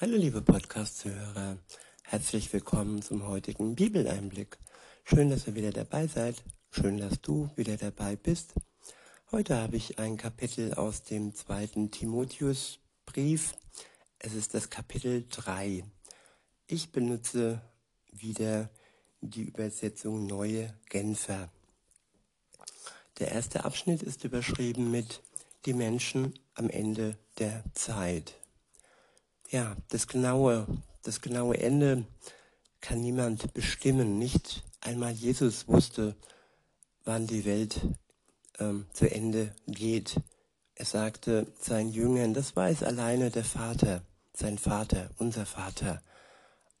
Hallo liebe Podcast-Zuhörer, herzlich willkommen zum heutigen Bibeleinblick. Schön, dass ihr wieder dabei seid, schön, dass du wieder dabei bist. Heute habe ich ein Kapitel aus dem zweiten Timotheusbrief. Es ist das Kapitel 3. Ich benutze wieder die Übersetzung Neue Genfer. Der erste Abschnitt ist überschrieben mit Die Menschen am Ende der Zeit ja, das genaue, das genaue Ende kann niemand bestimmen. Nicht einmal Jesus wusste, wann die Welt ähm, zu Ende geht. Er sagte seinen Jüngern, das weiß alleine der Vater, sein Vater, unser Vater.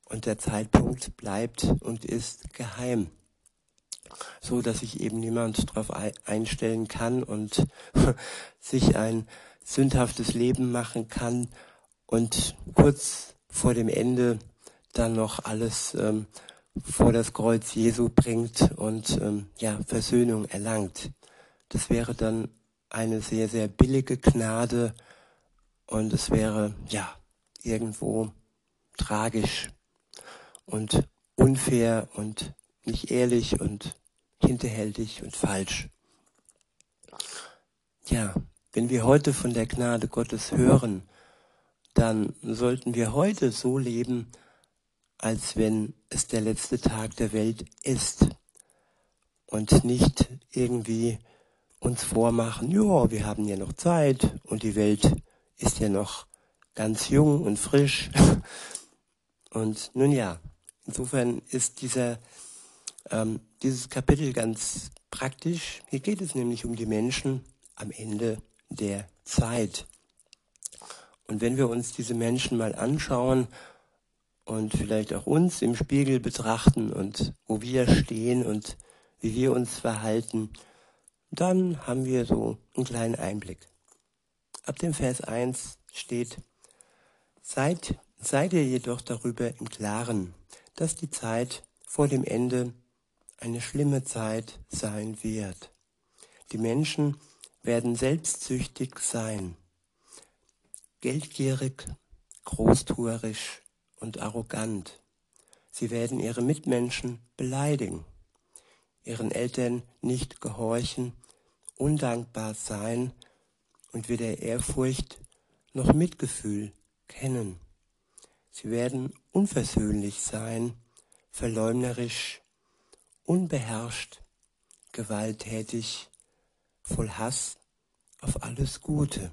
Und der Zeitpunkt bleibt und ist geheim, so dass sich eben niemand darauf einstellen kann und sich ein sündhaftes Leben machen kann und kurz vor dem Ende dann noch alles ähm, vor das Kreuz Jesu bringt und ähm, ja Versöhnung erlangt. Das wäre dann eine sehr sehr billige Gnade und es wäre ja irgendwo tragisch und unfair und nicht ehrlich und hinterhältig und falsch. Ja, wenn wir heute von der Gnade Gottes hören, dann sollten wir heute so leben, als wenn es der letzte Tag der Welt ist und nicht irgendwie uns vormachen, ja, wir haben ja noch Zeit und die Welt ist ja noch ganz jung und frisch. Und nun ja, insofern ist dieser, ähm, dieses Kapitel ganz praktisch. Hier geht es nämlich um die Menschen am Ende der Zeit. Und wenn wir uns diese Menschen mal anschauen und vielleicht auch uns im Spiegel betrachten und wo wir stehen und wie wir uns verhalten, dann haben wir so einen kleinen Einblick. Ab dem Vers 1 steht, seid, seid ihr jedoch darüber im Klaren, dass die Zeit vor dem Ende eine schlimme Zeit sein wird. Die Menschen werden selbstsüchtig sein geldgierig, großtuerisch und arrogant. Sie werden ihre Mitmenschen beleidigen, ihren Eltern nicht gehorchen, undankbar sein und weder Ehrfurcht noch Mitgefühl kennen. Sie werden unversöhnlich sein, verleumderisch, unbeherrscht, gewalttätig, voll Hass auf alles Gute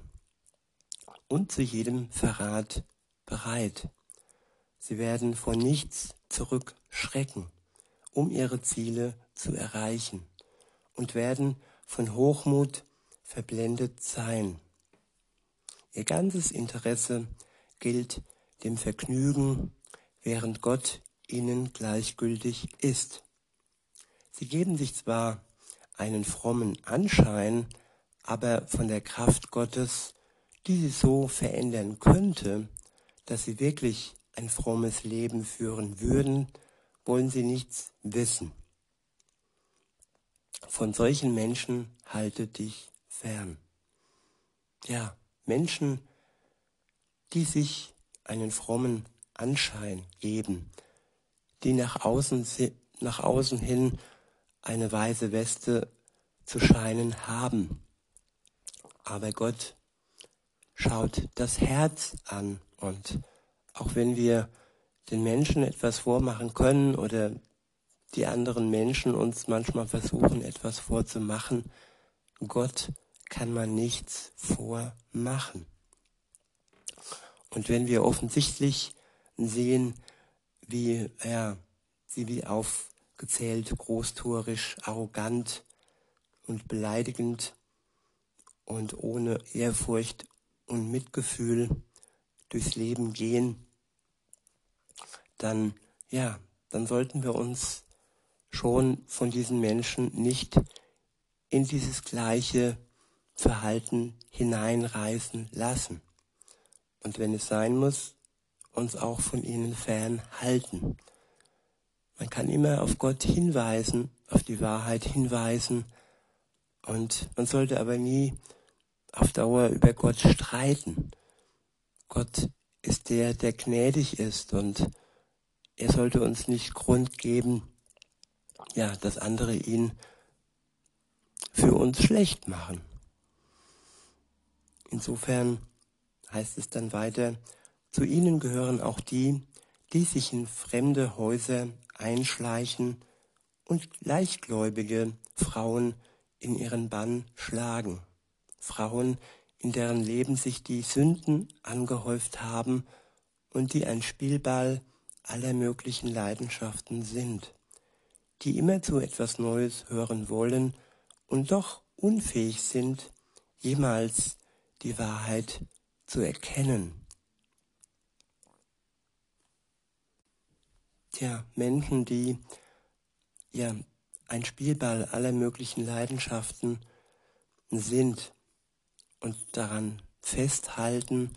und zu jedem Verrat bereit. Sie werden vor nichts zurückschrecken, um ihre Ziele zu erreichen und werden von Hochmut verblendet sein. Ihr ganzes Interesse gilt dem Vergnügen, während Gott ihnen gleichgültig ist. Sie geben sich zwar einen frommen Anschein, aber von der Kraft Gottes die sie so verändern könnte, dass sie wirklich ein frommes Leben führen würden, wollen sie nichts wissen. Von solchen Menschen halte dich fern. Ja, Menschen, die sich einen frommen Anschein geben, die nach außen, nach außen hin eine weiße Weste zu scheinen haben. Aber Gott schaut das Herz an. Und auch wenn wir den Menschen etwas vormachen können oder die anderen Menschen uns manchmal versuchen, etwas vorzumachen, Gott kann man nichts vormachen. Und wenn wir offensichtlich sehen, wie, ja, sie wie aufgezählt, großtuerisch, arrogant und beleidigend und ohne Ehrfurcht und Mitgefühl durchs Leben gehen, dann, ja, dann sollten wir uns schon von diesen Menschen nicht in dieses gleiche Verhalten hineinreißen lassen. Und wenn es sein muss, uns auch von ihnen fernhalten. Man kann immer auf Gott hinweisen, auf die Wahrheit hinweisen und man sollte aber nie auf Dauer über Gott streiten. Gott ist der, der gnädig ist und er sollte uns nicht Grund geben, ja, dass andere ihn für uns schlecht machen. Insofern heißt es dann weiter, zu ihnen gehören auch die, die sich in fremde Häuser einschleichen und leichtgläubige Frauen in ihren Bann schlagen. Frauen, in deren Leben sich die Sünden angehäuft haben und die ein Spielball aller möglichen Leidenschaften sind, die immer zu etwas Neues hören wollen und doch unfähig sind, jemals die Wahrheit zu erkennen. Tja, Menschen, die ja ein Spielball aller möglichen Leidenschaften sind und daran festhalten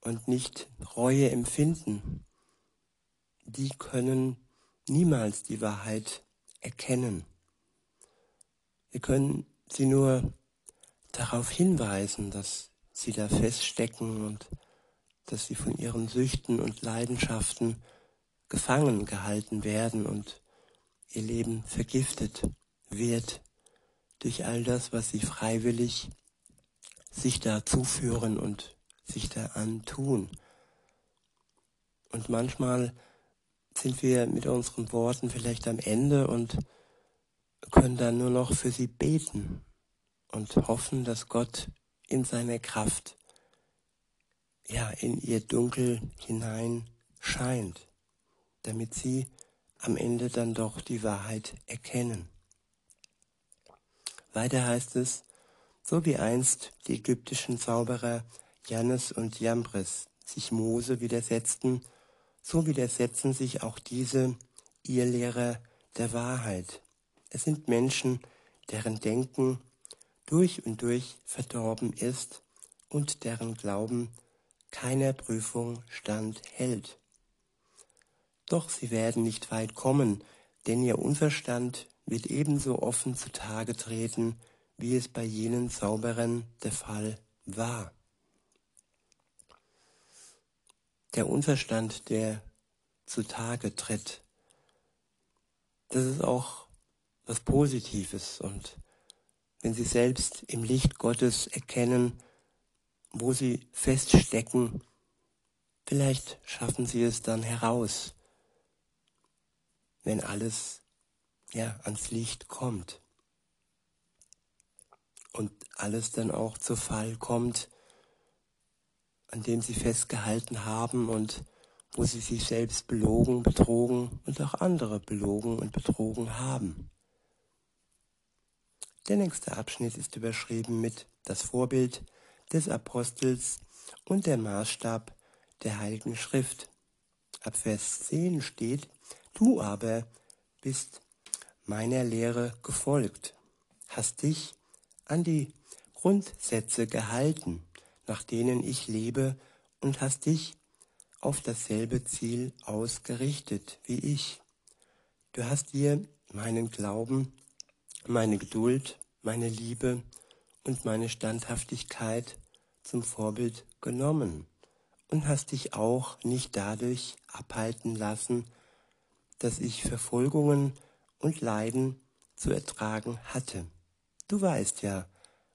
und nicht Reue empfinden, die können niemals die Wahrheit erkennen. Wir können sie nur darauf hinweisen, dass sie da feststecken und dass sie von ihren Süchten und Leidenschaften gefangen gehalten werden und ihr Leben vergiftet wird durch all das, was sie freiwillig sich da zuführen und sich da antun. Und manchmal sind wir mit unseren Worten vielleicht am Ende und können dann nur noch für sie beten und hoffen, dass Gott in seiner Kraft ja in ihr Dunkel hinein scheint, damit sie am Ende dann doch die Wahrheit erkennen. Weiter heißt es, so wie einst die ägyptischen Zauberer Jannes und Jambres sich Mose widersetzten, so widersetzen sich auch diese ihr Lehrer der Wahrheit. Es sind Menschen, deren Denken durch und durch verdorben ist und deren Glauben keiner Prüfung standhält. Doch sie werden nicht weit kommen, denn ihr Unverstand wird ebenso offen zutage treten, wie es bei jenen Zauberern der Fall war. Der Unverstand, der zutage tritt, das ist auch was Positives und wenn sie selbst im Licht Gottes erkennen, wo sie feststecken, vielleicht schaffen sie es dann heraus wenn alles ja ans Licht kommt und alles dann auch zu Fall kommt, an dem sie festgehalten haben und wo sie sich selbst belogen, betrogen und auch andere belogen und betrogen haben. Der nächste Abschnitt ist überschrieben mit das Vorbild des Apostels und der Maßstab der Heiligen Schrift. Ab Vers 10 steht, Du aber bist meiner Lehre gefolgt, hast dich an die Grundsätze gehalten, nach denen ich lebe, und hast dich auf dasselbe Ziel ausgerichtet wie ich. Du hast dir meinen Glauben, meine Geduld, meine Liebe und meine Standhaftigkeit zum Vorbild genommen und hast dich auch nicht dadurch abhalten lassen, dass ich Verfolgungen und Leiden zu ertragen hatte. Du weißt ja,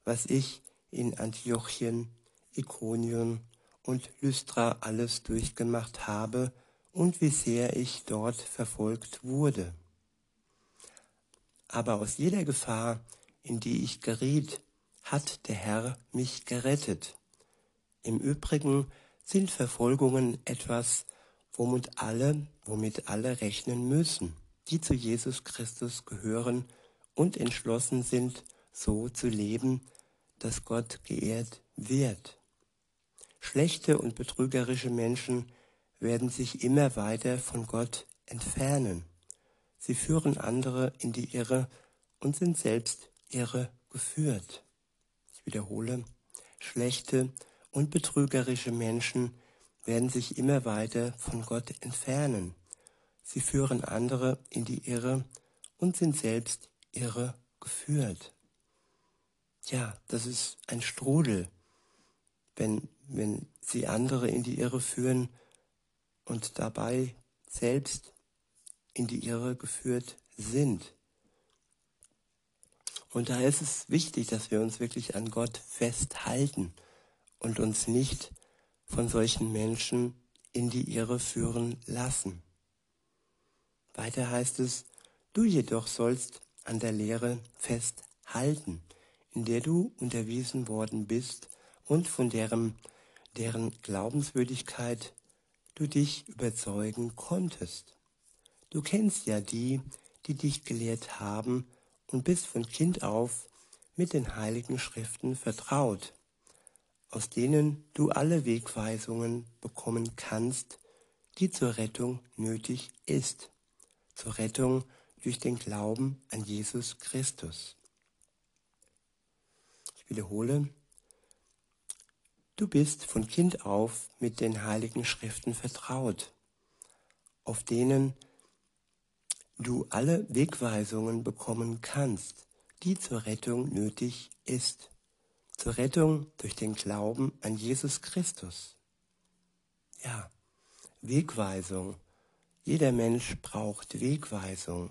was ich in Antiochien, Ikonien und Lystra alles durchgemacht habe und wie sehr ich dort verfolgt wurde. Aber aus jeder Gefahr, in die ich geriet, hat der Herr mich gerettet. Im Übrigen sind Verfolgungen etwas, womit alle, womit alle rechnen müssen, die zu Jesus Christus gehören und entschlossen sind, so zu leben, dass Gott geehrt wird. Schlechte und betrügerische Menschen werden sich immer weiter von Gott entfernen. Sie führen andere in die Irre und sind selbst irre geführt. Ich wiederhole, schlechte und betrügerische Menschen werden sich immer weiter von Gott entfernen. Sie führen andere in die Irre und sind selbst irre geführt. Ja, das ist ein Strudel. wenn, wenn sie andere in die Irre führen und dabei selbst in die Irre geführt sind. Und da ist es wichtig, dass wir uns wirklich an Gott festhalten und uns nicht von solchen Menschen in die Irre führen lassen. Weiter heißt es, du jedoch sollst an der Lehre festhalten, in der du unterwiesen worden bist und von deren, deren Glaubenswürdigkeit du dich überzeugen konntest. Du kennst ja die, die dich gelehrt haben und bist von Kind auf mit den heiligen Schriften vertraut, aus denen du alle Wegweisungen bekommen kannst, die zur Rettung nötig ist, zur Rettung durch den Glauben an Jesus Christus. Wiederhole, du bist von Kind auf mit den heiligen Schriften vertraut, auf denen du alle Wegweisungen bekommen kannst, die zur Rettung nötig ist. Zur Rettung durch den Glauben an Jesus Christus. Ja, Wegweisung. Jeder Mensch braucht Wegweisung.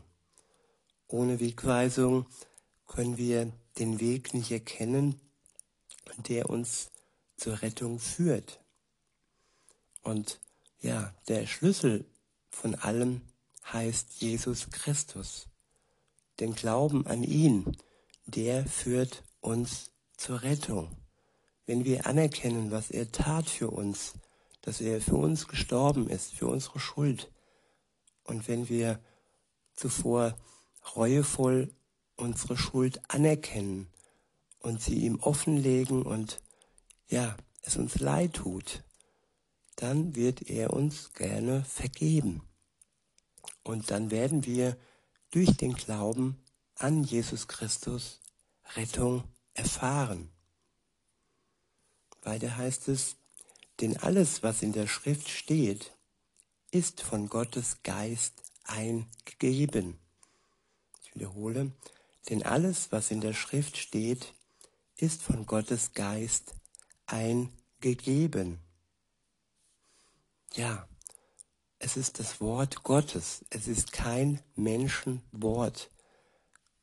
Ohne Wegweisung können wir den Weg nicht erkennen, der uns zur Rettung führt. Und ja, der Schlüssel von allem heißt Jesus Christus. Den Glauben an ihn, der führt uns zur Rettung. Wenn wir anerkennen, was er tat für uns, dass er für uns gestorben ist, für unsere Schuld, und wenn wir zuvor reuevoll unsere Schuld anerkennen und sie ihm offenlegen und ja, es uns leid tut, dann wird er uns gerne vergeben. Und dann werden wir durch den Glauben an Jesus Christus Rettung erfahren. Weiter heißt es, denn alles, was in der Schrift steht, ist von Gottes Geist eingegeben. Ich wiederhole, denn alles, was in der Schrift steht, ist von Gottes Geist eingegeben. Ja, es ist das Wort Gottes. Es ist kein Menschenwort.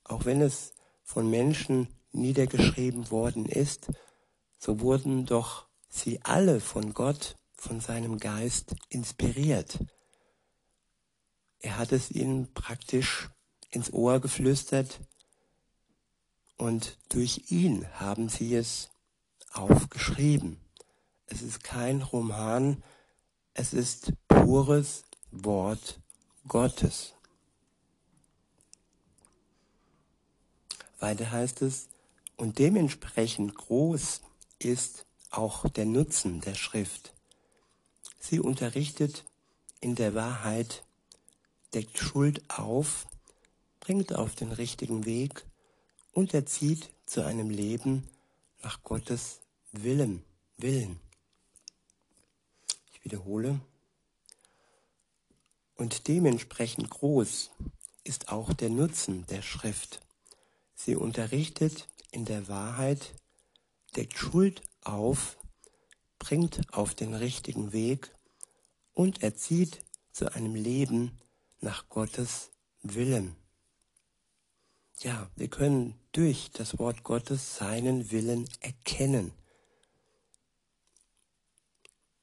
Auch wenn es von Menschen niedergeschrieben worden ist, so wurden doch sie alle von Gott, von seinem Geist inspiriert. Er hat es ihnen praktisch ins Ohr geflüstert und durch ihn haben sie es aufgeschrieben. Es ist kein Roman, es ist pures Wort Gottes. Weiter heißt es, und dementsprechend groß ist auch der Nutzen der Schrift. Sie unterrichtet in der Wahrheit, deckt Schuld auf, bringt auf den richtigen Weg und erzieht zu einem Leben nach Gottes Willen. Willen wiederhole. Und dementsprechend groß ist auch der Nutzen der Schrift. Sie unterrichtet in der Wahrheit, deckt Schuld auf, bringt auf den richtigen Weg und erzieht zu einem Leben nach Gottes Willen. Ja, wir können durch das Wort Gottes seinen Willen erkennen.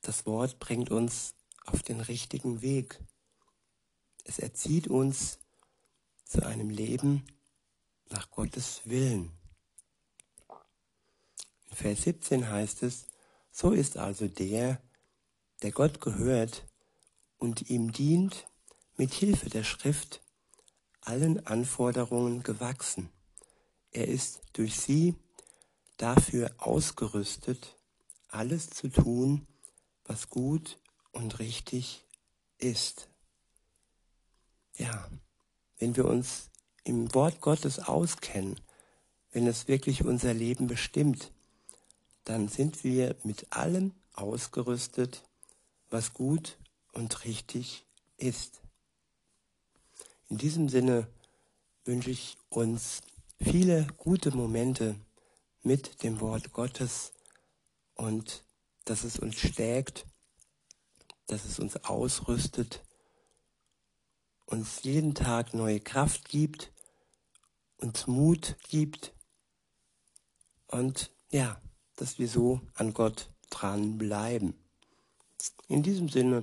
Das Wort bringt uns auf den richtigen Weg. Es erzieht uns zu einem Leben nach Gottes Willen. In Vers 17 heißt es, so ist also der, der Gott gehört und ihm dient, mit Hilfe der Schrift allen Anforderungen gewachsen. Er ist durch sie dafür ausgerüstet, alles zu tun, was gut und richtig ist. Ja, wenn wir uns im Wort Gottes auskennen, wenn es wirklich unser Leben bestimmt, dann sind wir mit allem ausgerüstet, was gut und richtig ist. In diesem Sinne wünsche ich uns viele gute Momente mit dem Wort Gottes und dass es uns stärkt, dass es uns ausrüstet, uns jeden Tag neue Kraft gibt, uns Mut gibt und ja, dass wir so an Gott dranbleiben. In diesem Sinne